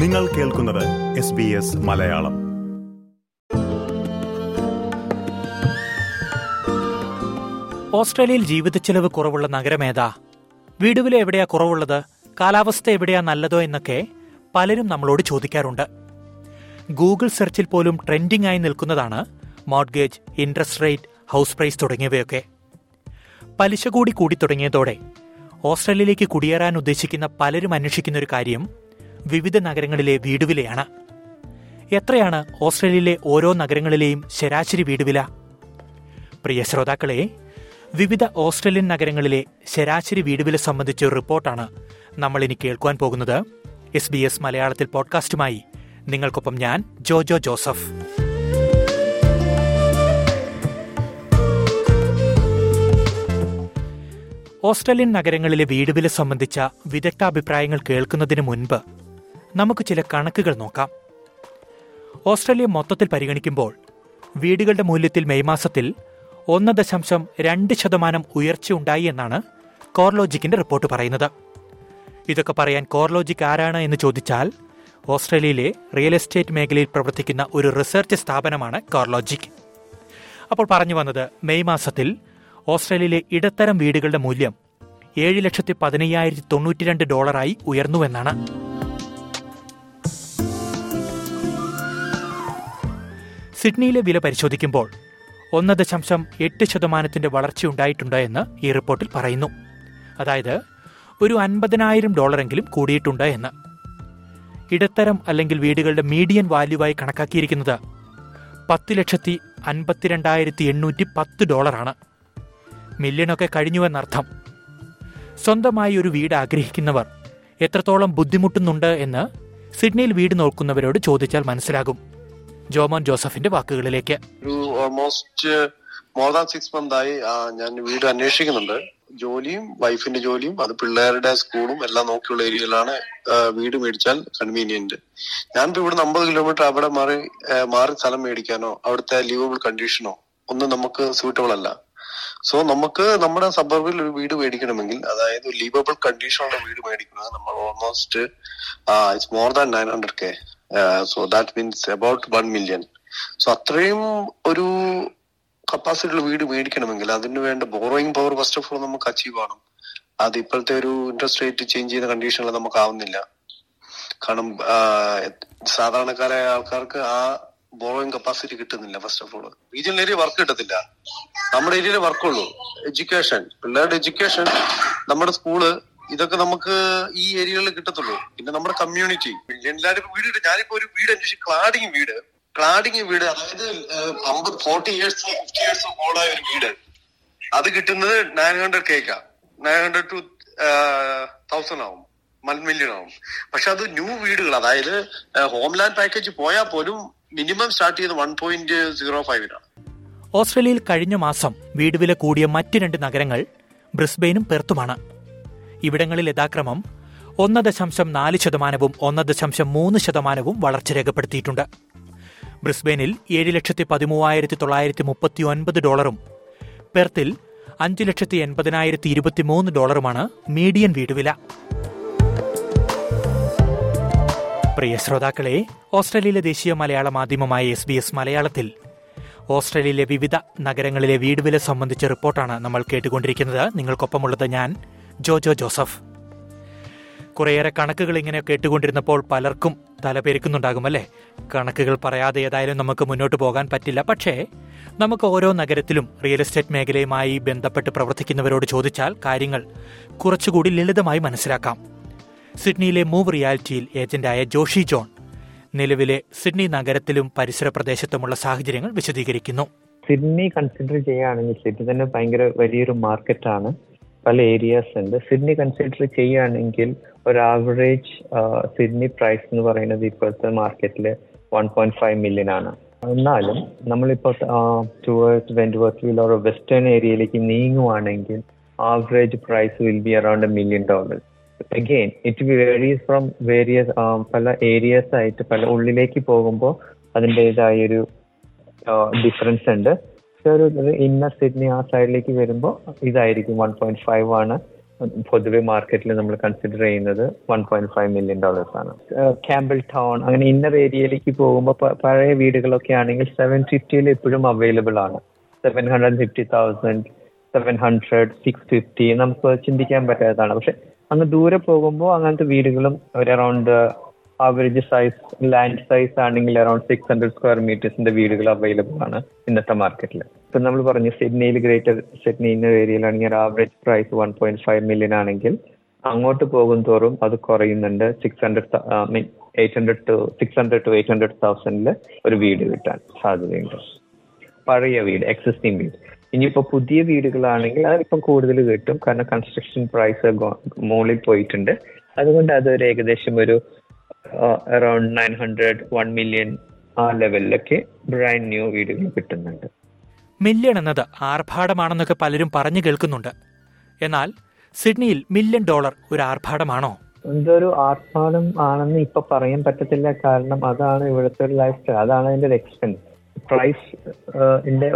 നിങ്ങൾ കേൾക്കുന്നത് S B S Malayalam. ഓസ്ട്രേലിയയിൽ ജീവിതച്ചെലവ് കുറവുള്ള നഗരമേതാ വീടുവിലെ എവിടെയാ കുറവുള്ളത്? കാലാവസ്ഥ എവിടെയാ നല്ലതോ എന്നൊക്കെ പലരും നമ്മളോട് ചോദിക്കാറുണ്ട്. ഗൂഗിൾ സെർച്ചിൽ പോലും ട്രെൻഡിംഗ് ആയി നിൽക്കുന്നതാണ് mortgage interest rate house price തുടങ്ങിയവയൊക്കെ. പലിശ കൂടി കൂടി തുടങ്ങിയതോടെ ഓസ്ട്രേലിയയിലേക്ക് കുടിയേറാൻ ഉദ്ദേശിക്കുന്ന പലരും അന്വേഷിക്കുന്ന ഒരു കാര്യം വിവിധ നഗരങ്ങളിലെ വീടുവിലയാണ്. എത്രയാണ് ഓസ്ട്രേലിയയിലെ ഓരോ നഗരങ്ങളിലെയും ശരാശരി വീടുവില? പ്രിയ ശ്രോതാക്കളെ വിവിധ ഓസ്ട്രേലിയൻ നഗരങ്ങളിലെ ശരാശരി വീടുവില സംബന്ധിച്ച ഒരു റിപ്പോർട്ടാണ് നമ്മൾ ഇനി കേൾക്കുവാൻ പോകുന്നത്. എസ് ബി എസ് മലയാളത്തിൽ പോഡ്കാസ്റ്റുമായി നിങ്ങൾക്കൊപ്പം ഞാൻ ജോജോ ജോസഫ്. ഓസ്ട്രേലിയൻ നഗരങ്ങളിലെ വീടുവില സംബന്ധിച്ച വിദഗ്ധാഭിപ്രായങ്ങൾ കേൾക്കുന്നതിന് മുൻപ് നമുക്ക് ചില കണക്കുകൾ നോക്കാം. ഓസ്ട്രേലിയ മൊത്തത്തിൽ പരിഗണിക്കുമ്പോൾ വീടുകളുടെ മൂല്യത്തിൽ മെയ് മാസത്തിൽ ഒന്ന് ദശാംശം രണ്ട് ശതമാനം ഉയർച്ചയുണ്ടായി എന്നാണ് കോർലോജിക്കിന്റെ റിപ്പോർട്ട് പറയുന്നത്. ഇതൊക്കെ പറയാൻ കോർലോജിക് ആരാണ് എന്ന് ചോദിച്ചാൽ ഓസ്ട്രേലിയയിലെ റിയൽ എസ്റ്റേറ്റ് മേഖലയിൽ പ്രവർത്തിക്കുന്ന ഒരു റിസർച്ച് സ്ഥാപനമാണ് കോർലോജിക്. അപ്പോൾ പറഞ്ഞു വന്നത് മെയ് മാസത്തിൽ ഓസ്ട്രേലിയയിലെ ഇടത്തരം വീടുകളുടെ മൂല്യം ഏഴ് ലക്ഷത്തി പതിനയ്യായിരത്തി തൊണ്ണൂറ്റി രണ്ട് ഡോളറായി ഉയർന്നുവെന്നാണ്. സിഡ്നിയിലെ വില പരിശോധിക്കുമ്പോൾ ഒന്ന് ദശാംശം എട്ട് ശതമാനത്തിന്റെ വളർച്ചയുണ്ടായിട്ടുണ്ട് എന്ന് ഈ റിപ്പോർട്ടിൽ പറയുന്നു. അതായത് ഒരു അൻപതിനായിരം ഡോളറെങ്കിലും കൂടിയിട്ടുണ്ട് എന്ന്. ഇടത്തരം അല്ലെങ്കിൽ വീടുകളുടെ മീഡിയൻ വാല്യൂവായി കണക്കാക്കിയിരിക്കുന്നത് പത്ത് ലക്ഷത്തി അൻപത്തിരണ്ടായിരത്തി എണ്ണൂറ്റി പത്ത് ഡോളറാണ്. മില്യണൊക്കെ കഴിഞ്ഞുവെന്നർത്ഥം. സ്വന്തമായി ഒരു വീട് ആഗ്രഹിക്കുന്നവർ എത്രത്തോളം ബുദ്ധിമുട്ടുന്നുണ്ട് എന്ന് സിഡ്നിയിൽ വീട് നോക്കുന്നവരോട് ചോദിച്ചാൽ മനസ്സിലാകും. ജോമോൻ ജോസഫിന്റെ വാക്കുകളിലേക്ക്. Almost more than six month ആയി ഞാൻ വീട് അന്വേഷിക്കുന്നുണ്ട്. ജോലിയും വൈഫിന്റെ ജോലിയും അത് പിള്ളേരുടെ സ്കൂളും എല്ലാം നോക്കിയുള്ള ഏരിയയിലാണ് വീട് മേടിച്ചാൽ കൺവീനിയന്റ് ഞാനിപ്പോ ഇവിടുന്ന് അമ്പത് കിലോമീറ്റർ അവിടെ മാറി മാറി സ്ഥലം മേടിക്കാനോ അവിടുത്തെ ലീവബിൾ കണ്ടീഷനോ ഒന്നും നമുക്ക് സൂട്ടബിൾ അല്ല. സോ നമുക്ക് നമ്മുടെ സബർബിൽ ഒരു വീട് മേടിക്കണമെങ്കിൽ അതായത് ലീവബിൾ കണ്ടീഷനുള്ള വീട് മേടിക്കുന്നത് നമ്മൾ almost it's more than nine hundred K so that means about one million so അത്രയും ഒരു കപ്പാസിറ്റിയുള്ള വീട് മേടിക്കണമെങ്കിൽ അതിന് വേണ്ട borrowing power first of all നമുക്ക് അച്ചീവ് ആവണം. അത് ഇപ്പോഴത്തെ ഒരു ഇൻട്രസ്റ്റ് റേറ്റ് ചേഞ്ച് ചെയ്യുന്ന കണ്ടീഷനിൽ നമുക്ക് ആവുന്നില്ല. കാരണം ആ, സാധാരണക്കാരായ ആൾക്കാർക്ക് ആ ബോറോയിങ് കപ്പാസിറ്റി കിട്ടുന്നില്ല first of all regional area work കിട്ടത്തില്ല. നമ്മുടെ ഏരിയയിൽ വർക്കുള്ളൂ എഡ്യൂക്കേഷൻ പിള്ളേരുടെ എഡ്യൂക്കേഷൻ നമ്മുടെ സ്കൂൾ ഇതൊക്കെ നമുക്ക് ഈ ഏരിയകളിൽ കിട്ടത്തുള്ളൂ. പിന്നെ നമ്മുടെ കമ്മ്യൂണിറ്റി എല്ലാവരും വീട്. ഞാനിപ്പോ ഒരു വീട് അന്വേഷിച്ച് ക്ലാഡിങ് വീട്. ക്ലാഡിങ് വീട് അതായത് അമ്പത് ഫോർട്ടി ഇയേഴ്സോ ഫിഫ്റ്റി ഇയേഴ്സോ ഓടായ ഒരു വീട്. അത് കിട്ടുന്നത് നയൻ ഹൺഡ്രഡ് കേക്കാ നയൻ ഹൺഡ്രഡ് ടു തൗസൻഡ് ആവും. വൺ മില്യൺ ആവും. പക്ഷെ അത് ന്യൂ വീടുകൾ അതായത് ഹോംലാൻഡ് പാക്കേജ് പോയാൽ പോലും മിനിമം സ്റ്റാർട്ട് ചെയ്ത് വൺ പോയിന്റ് സീറോ ഫൈവിനാണ് ഓസ്ട്രേലിയയിൽ കഴിഞ്ഞ മാസം വീടുവില കൂടിയ മറ്റ് രണ്ട് നഗരങ്ങൾ ബ്രിസ്ബെയിനും പെർത്തുമാണ്. ഇവിടങ്ങളിൽ യഥാക്രമം ഒന്ന് ദശാംശം നാല് ശതമാനവും ഒന്ന് ദശാംശം മൂന്ന് ശതമാനവും വളർച്ച രേഖപ്പെടുത്തിയിട്ടുണ്ട്. ബ്രിസ്ബെയിനിൽ ഏഴ് ലക്ഷത്തി പതിമൂവായിരത്തി തൊള്ളായിരത്തി മുപ്പത്തി ഒൻപത് ഡോളറും പെർത്തിൽ അഞ്ച് ലക്ഷത്തി എൺപതിനായിരത്തി ഇരുപത്തിമൂന്ന് ഡോളറുമാണ് മീഡിയൻ വീടുവില പ്രിയ ശ്രോതാക്കളെ ഓസ്ട്രേലിയയിലെ ദേശീയ മലയാള മാധ്യമമായ എസ് ബി എസ് മലയാളത്തിൽ ഓസ്ട്രേലിയയിലെ വിവിധ നഗരങ്ങളിലെ വീടുവില സംബന്ധിച്ച റിപ്പോർട്ടാണ് നമ്മൾ കേട്ടുകൊണ്ടിരിക്കുന്നത്. നിങ്ങൾക്കൊപ്പമുള്ളത് ഞാൻ ജോജോ ജോസഫ്. കുറേയേറെ കണക്കുകൾ ഇങ്ങനെ കേട്ടുകൊണ്ടിരുന്നപ്പോൾ പലർക്കും തലപെരുക്കുന്നുണ്ടാകും അല്ലേ കണക്കുകൾ പറയാതെ ഏതായാലും നമുക്ക് മുന്നോട്ട് പോകാൻ പറ്റില്ല. പക്ഷേ നമുക്ക് ഓരോ നഗരത്തിലും റിയൽ എസ്റ്റേറ്റ് മേഖലയുമായി ബന്ധപ്പെട്ട് പ്രവർത്തിക്കുന്നവരോട് ചോദിച്ചാൽ കാര്യങ്ങൾ കുറച്ചുകൂടി ലളിതമായി മനസ്സിലാക്കാം. സിഡ്നിയിലെ മൂവ് റിയാലിറ്റിയിൽ ഏജന്റായ ജോഷി ജോൺ നിലവിലെ സിഡ്നി നഗരത്തിലും പരിസര പ്രദേശത്തുമുള്ള സാഹചര്യങ്ങൾ വിശദീകരിക്കുന്നു. സിഡ്നി കൺസിഡർ ചെയ്യുകയാണെങ്കിൽ സിഡ്നി തന്നെ ഭയങ്കര വലിയൊരു മാർക്കറ്റാണ്. പല ഏരിയാസ് ഉണ്ട്. സിഡ്നി കൺസിഡർ ചെയ്യുകയാണെങ്കിൽ ഒരു ആവറേജ് സിഡ്നി പ്രൈസ് എന്ന് പറയുന്നത് ഇപ്പോഴത്തെ മാർക്കറ്റിൽ വൺ പോയിന്റ് ഫൈവ് മില്യൺ ആണ്. എന്നാലും നമ്മളിപ്പോൾ towards Wentworthville or western ഏരിയയിലേക്ക് നീങ്ങുവാണെങ്കിൽ average price will be around a million dollar again it varies from various പല ഏരിയസ് ആയിട്ട് പല ഉള്ളിലേക്ക് പോകുമ്പോൾ അതിന്റെതായൊരു ഡിഫറൻസ് ഉണ്ട്. ഒരു ഇന്നർ സിഡ്നി ആ സൈഡിലേക്ക് വരുമ്പോൾ ഇതായിരിക്കും വൺ പോയിന്റ് ഫൈവ് ആണ്. പൊതുവെ മാർക്കറ്റിൽ നമ്മൾ കൺസിഡർ ചെയ്യുന്നത് one point five million dollars ആണ്. ക്യാമ്പിൾ ടൗൺ അങ്ങനെ ഇന്നർ ഏരിയയിലേക്ക് പോകുമ്പോൾ പഴയ വീടുകളൊക്കെ ആണെങ്കിൽ സെവൻ ഫിഫ്റ്റിയിൽ എപ്പോഴും അവൈലബിൾ ആണ്. Seven hundred fifty thousand seven hundred six fifty നമുക്ക് ചിന്തിക്കാൻ പറ്റാത്തതാണ്. പക്ഷെ അങ്ങ് ദൂരെ പോകുമ്പോൾ അങ്ങനത്തെ വീടുകളും ഒരു around average size land size ആണെങ്കിൽ അറൌണ്ട് സിക്സ് ഹൺഡ്രഡ് സ്ക്വയർ മീറ്റേഴ്സിന്റെ വീടുകൾ അവൈലബിൾ ആണ് ഇന്നത്തെ മാർക്കറ്റിൽ ഇപ്പൊ നമ്മൾ പറഞ്ഞു സിഡ്നിയിൽ ഗ്രേറ്റർ സിഡ്നി ഇന്ന ഏരിയയിലാണെങ്കിൽ average price one point five million ആണെങ്കിൽ അങ്ങോട്ട് പോകും തോറും അത് കുറയുന്നുണ്ട്. Six hundred mean eight hundred to six hundred to eight hundred തൗസൻഡിൽ ഒരു വീട് കിട്ടാൻ സാധ്യതയുണ്ട്. പഴയ വീട് എക്സിസ്റ്റിംഗ് വീട്. ഇനിയിപ്പോ പുതിയ വീടുകളാണെങ്കിൽ അതിപ്പം കൂടുതൽ കിട്ടും. കാരണം കൺസ്ട്രക്ഷൻ പ്രൈസ് മുകളിൽ പോയിട്ടുണ്ട്. അതുകൊണ്ട് അതൊരു ഏകദേശം ഒരു around nine hundred one million ആ ലെവലിലൊക്കെ ബ്രാൻഡ് ന്യൂ വീടുകൾ കിട്ടുന്നുണ്ട്. മില്യൺ എന്നത് ആർഭാടമാണെന്നൊക്കെ പലരും പറഞ്ഞു കേൾക്കുന്നുണ്ട്. എന്നാൽ സിഡ്നിയിൽ മില്യൺ ഡോളർ ഒരു ആർഭാടമാണോ? എന്തൊരു ആർഭാടം ആണെന്ന് ഇപ്പൊ പറയാൻ പറ്റത്തില്ല. കാരണം അതാണ് ഇവിടുത്തെ ഒരു ലൈഫ് സ്റ്റൈൽ അതാണ് അതിന്റെ ഒരു എക്സ്പെൻസ് പ്രൈസ്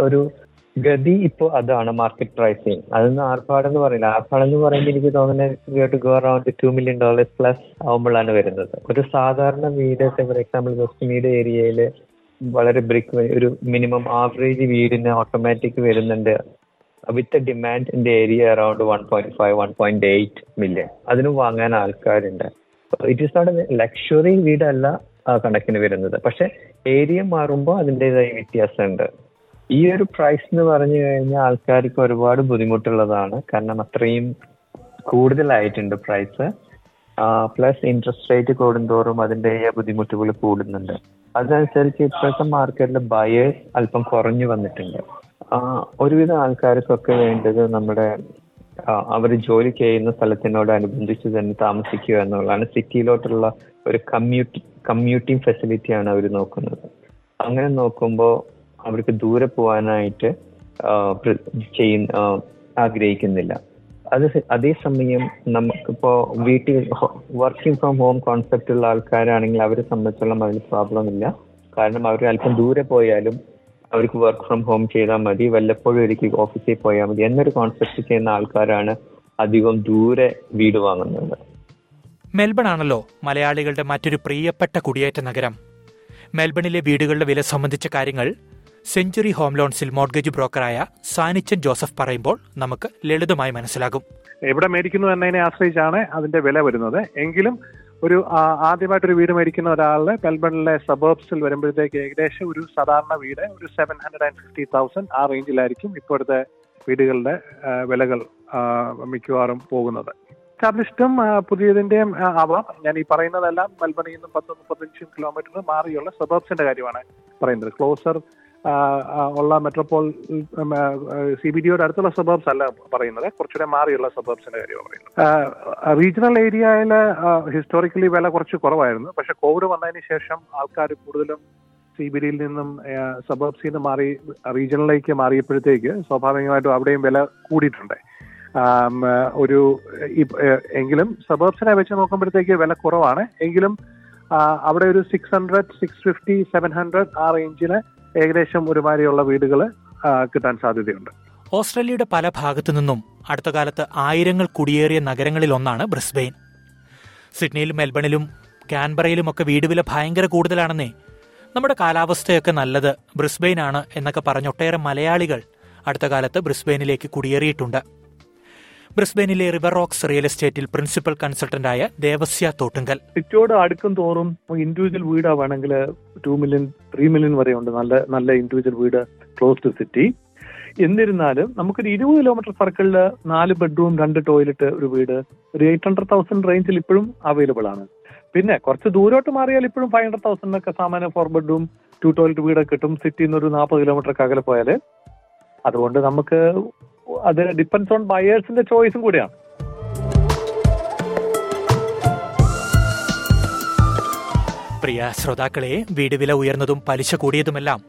ഒരു ഗതി ഇപ്പോ അതാണ് മാർക്കറ്റ് പ്രൈസിങ് അതൊന്നും ആർഭാടം എന്ന് പറയില്ല. ആർഭാടം എന്ന് പറയുമ്പോൾ എനിക്ക് തോന്നുന്നത് go around two million dollars plus ആവുമ്പോഴാണ് വരുന്നത്. ഒരു സാധാരണ വീട് ഫോർ എക്സാമ്പിൾ വെസ്റ്റ് മീഡ് ഏരിയയിൽ വളരെ ബ്രിക്ക് ഒരു മിനിമം ആവറേജ് വീടിന് ഓട്ടോമാറ്റിക് വരുന്നുണ്ട്. With demand in area around one point five one point eight million അതിനും വാങ്ങാൻ ആൾക്കാരുണ്ട്. ഇറ്റ് ഈസ് നോട്ട് ലക്ഷറി വീടല്ല കണക്കിന് വരുന്നത്. പക്ഷെ ഏരിയ മാറുമ്പോൾ അതിന്റെതായ വ്യത്യാസമുണ്ട്. ഈ ഒരു പ്രൈസ് എന്ന് പറഞ്ഞു കഴിഞ്ഞാൽ ആൾക്കാർക്ക് ഒരുപാട് ബുദ്ധിമുട്ടുള്ളതാണ്. കാരണം അത്രയും കൂടുതലായിട്ടുണ്ട് പ്രൈസ് പ്ലസ് ഇൻട്രസ്റ്റ് റേറ്റ് കൂടുന്തോറും അതിന്റെ ബുദ്ധിമുട്ടുകൾ കൂടുന്നുണ്ട്. അതനുസരിച്ച് ഇപ്പോഴത്തെ മാർക്കറ്റിൽ ബയേഴ്സ് അല്പം കുറഞ്ഞു വന്നിട്ടുണ്ട്. ഒരുവിധം ആൾക്കാർക്കൊക്കെ വേണ്ടത് നമ്മുടെ അവർ ജോലി ചെയ്യുന്ന സ്ഥലത്തിനോട് അനുബന്ധിച്ച് തന്നെ താമസിക്കുക എന്നുള്ളതാണ്. സിറ്റിയിലോട്ടുള്ള ഒരു കമ്മ്യൂട്ടി കമ്മ്യൂട്ടിംഗ് ഫെസിലിറ്റിയാണ് അവർ നോക്കുന്നത്. അങ്ങനെ നോക്കുമ്പോൾ അവർക്ക് ദൂരെ പോകാനായിട്ട് ചെയ്യുന്ന ആഗ്രഹിക്കുന്നില്ല. അത് അതേസമയം നമുക്കിപ്പോ വീട്ടിൽ വർക്കിംഗ് ഫ്രം ഹോം കോൺസെപ്റ്റ് ഉള്ള ആൾക്കാരാണെങ്കിൽ അവരെ സംബന്ധിച്ചോളം അതിൽ പ്രോബ്ലം ഇല്ല. കാരണം അവർ അല്പം ദൂരെ പോയാലും അവർക്ക് വർക്ക് ഫ്രം ഹോം ചെയ്താൽ മതി. വല്ലപ്പോഴും ഒരിക്കൽ ഓഫീസിൽ പോയാൽ മതി. എന്നൊരു കോൺസെപ്റ്റ് ചെയ്യുന്ന ആൾക്കാരാണ് അധികം ദൂരെ വീട് വാങ്ങുന്നത്. മെൽബൺ ആണല്ലോ മലയാളികളുടെ മറ്റൊരു പ്രിയപ്പെട്ട കുടിയേറ്റ നഗരം. മെൽബണിലെ വീടുകളുടെ വില സംബന്ധിച്ച കാര്യങ്ങൾ സെഞ്ചുറി ഹോം ലോൺസിൽ മോർഗേജ് ബ്രോക്കറായ സാനിച്ചൻ ജോസഫ് പറയുമ്പോൾ നമുക്ക് ലളിതമായി മനസ്സിലാകും. എവിടെ മേടിക്കുന്നു എന്നതിനെ ആശ്രയിച്ചാണ് അതിന്റെ വില വരുന്നത്. എങ്കിലും ഒരു ആദ്യമായിട്ട് ഒരു വീട് മേടിക്കുന്ന ഒരാളുടെ മെൽബണിലെ സബേബ്സിൽ വരുമ്പോഴത്തേക്ക് ഏകദേശം ഒരു സാധാരണ വീട് ഒരു seven hundred and fifty thousand ആ റേഞ്ചിലായിരിക്കും ഇപ്പോഴത്തെ വീടുകളുടെ വിലകൾ മിക്കവാറും പോകുന്നത്. എസ്റ്റാബ്ലിഷ്ഡും പുതിയതിന്റെയും ആവാം ഞാൻ ഈ പറയുന്നതെല്ലാം മെൽബണിൽ നിന്നും പത്ത് മുപ്പത്തഞ്ച് കിലോമീറ്റർ മാറിയുള്ള സബേബ്സിന്റെ കാര്യമാണ് പറയുന്നത്. ക്ലോസർ ഉള്ള മെട്രോപോൾ സി ബി ഡിയോട് അടുത്തുള്ള സബർബ്സ് അല്ല പറയുന്നത്. കുറച്ചുകൂടെ മാറിയുള്ള സബർബ്സിന്റെ കാര്യമാണ് പറയുന്നത് റീജിയണൽ ഏരിയയിൽ ഹിസ്റ്റോറിക്കലി വില കുറച്ച് കുറവായിരുന്നു. പക്ഷെ കോവിഡ് വന്നതിന് ശേഷം ആൾക്കാർ കൂടുതലും സി ബി ഡിയിൽ നിന്നും സബർബ്സിൽ നിന്ന് മാറി റീജിയണലിലേക്ക് മാറിയപ്പോഴത്തേക്ക് സ്വാഭാവികമായിട്ടും അവിടെയും വില കൂടിയിട്ടുണ്ട്. ഒരു എങ്കിലും സബർബ്സിനെ വെച്ച് നോക്കുമ്പോഴത്തേക്ക് വില കുറവാണ്. എങ്കിലും അവിടെ ഒരു six hundred six fifty seven hundred ആ റേഞ്ചിന് ഏകദേശം ഒരുമാതിരിയുള്ള വീടുകൾ കിട്ടാൻ സാധ്യതയുണ്ട്. ഓസ്ട്രേലിയയുടെ പല ഭാഗത്തു നിന്നും അടുത്ത കാലത്ത് ആയിരങ്ങൾ കുടിയേറിയ നഗരങ്ങളിൽ ഒന്നാണ് ബ്രിസ്ബെയിൻ. സിഡ്നിയിലും മെൽബണിലും കാൻബറയിലും ഒക്കെ വീട് വില ഭയങ്കര കൂടുതലാണെന്നേ നമ്മുടെ കാലാവസ്ഥയൊക്കെ നല്ലത് ബ്രിസ്ബെയിൻ ആണ് എന്നൊക്കെ പറഞ്ഞ ഒട്ടേറെ മലയാളികൾ അടുത്ത കാലത്ത് ബ്രിസ്ബെയിനിലേക്ക് കുടിയേറിയിട്ടുണ്ട്. ബ്രിസ്ബെയിനിലെ റിവർ റോക്സ് റിയൽ എസ്റ്റേറ്റിൽ പ്രിൻസിപ്പൽ കൺസൾട്ടന്റായ ദേവസ്യ തോട്ടുങ്കൽ. സിറ്റിയോട് അടുക്കും തോറും ഇൻഡിവിജ്വൽ വീടാവാണെങ്കിൽ ടു മില്യൺ ത്രീ മില്യൺ വരെ ഉണ്ട്. നല്ല നല്ല ഇൻഡിവിജ്വൽ വീട് ക്ലോസ് ടു സിറ്റി എന്നിരുന്നാലും നമുക്കൊരു ഇരുപത് കിലോമീറ്റർ സർക്കിളിൽ നാല് ബെഡ്റൂം രണ്ട് ടോയ്ലറ്റ് ഒരു വീട് ഒരു എയ്റ്റ് ഹൺഡ്രഡ് തൗസൻഡ് റേഞ്ചിൽ ഇപ്പോഴും അവൈലബിൾ ആണ്. പിന്നെ കുറച്ച് ദൂരോട്ട് മാറിയാൽ ഇപ്പോഴും ഫൈവ് ഹൺഡ്രഡ് തൗസൻഡിനൊക്കെ സാമാന്യ ഫോർ ബെഡ്റൂം ടു ടോയ്ലറ്റ് വീടൊക്കെ കിട്ടും. സിറ്റിയിൽ നിന്ന് ഒരു നാൽപ്പത് കിലോമീറ്റർ അകലെ പോയാൽ അതുകൊണ്ട് നമുക്ക് അത് ഡിപ്പെൻസ് ഓൺ ബയേഴ്സിന്റെ ചോയ്സും കൂടിയാണ്. പ്രിയ ശ്രോതാക്കളെ വീട് വില ഉയർന്നതും പലിശ കൂടിയതുമെല്ലാം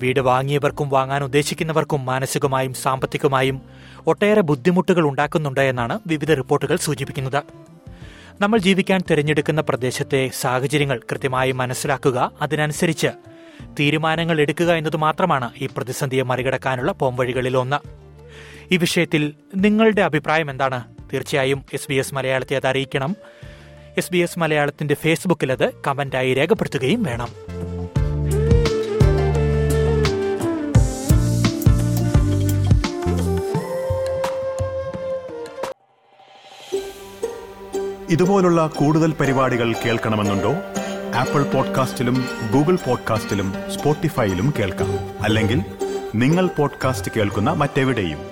വീട് വാങ്ങിയവർക്കും വാങ്ങാൻ ഉദ്ദേശിക്കുന്നവർക്കും മാനസികമായും സാമ്പത്തികമായും ഒട്ടേറെ ബുദ്ധിമുട്ടുകൾ ഉണ്ടാക്കുന്നുണ്ട് എന്നാണ് വിവിധ റിപ്പോർട്ടുകൾ സൂചിപ്പിക്കുന്നത്. നമ്മൾ ജീവിക്കാൻ തിരഞ്ഞെടുക്കുന്ന പ്രദേശത്തെ സാഹചര്യങ്ങൾ കൃത്യമായി മനസ്സിലാക്കുക അതിനനുസരിച്ച് തീരുമാനങ്ങൾ എടുക്കുക എന്നത് മാത്രമാണ് ഈ പ്രതിസന്ധിയെ മറികടക്കാനുള്ള പോംവഴികളിലൊന്ന്. ഈ വിഷയത്തിൽ നിങ്ങളുടെ അഭിപ്രായം എന്താണ്? തീർച്ചയായും എസ് ബി എസ് മലയാളത്തെ അത് അറിയിക്കണം. എസ് ബി എസ് മലയാളത്തിന്റെ ഫേസ്ബുക്കിൽ അത് കമന്റായി രേഖപ്പെടുത്തുകയും വേണം. ഇതുപോലുള്ള കൂടുതൽ പരിപാടികൾ കേൾക്കണമെന്നുണ്ടോ? ആപ്പിൾ പോഡ്കാസ്റ്റിലും ഗൂഗിൾ പോഡ്കാസ്റ്റിലും സ്പോട്ടിഫൈയിലും കേൾക്കാം. അല്ലെങ്കിൽ നിങ്ങൾ പോഡ്കാസ്റ്റ് കേൾക്കുന്ന മറ്റെവിടെയും.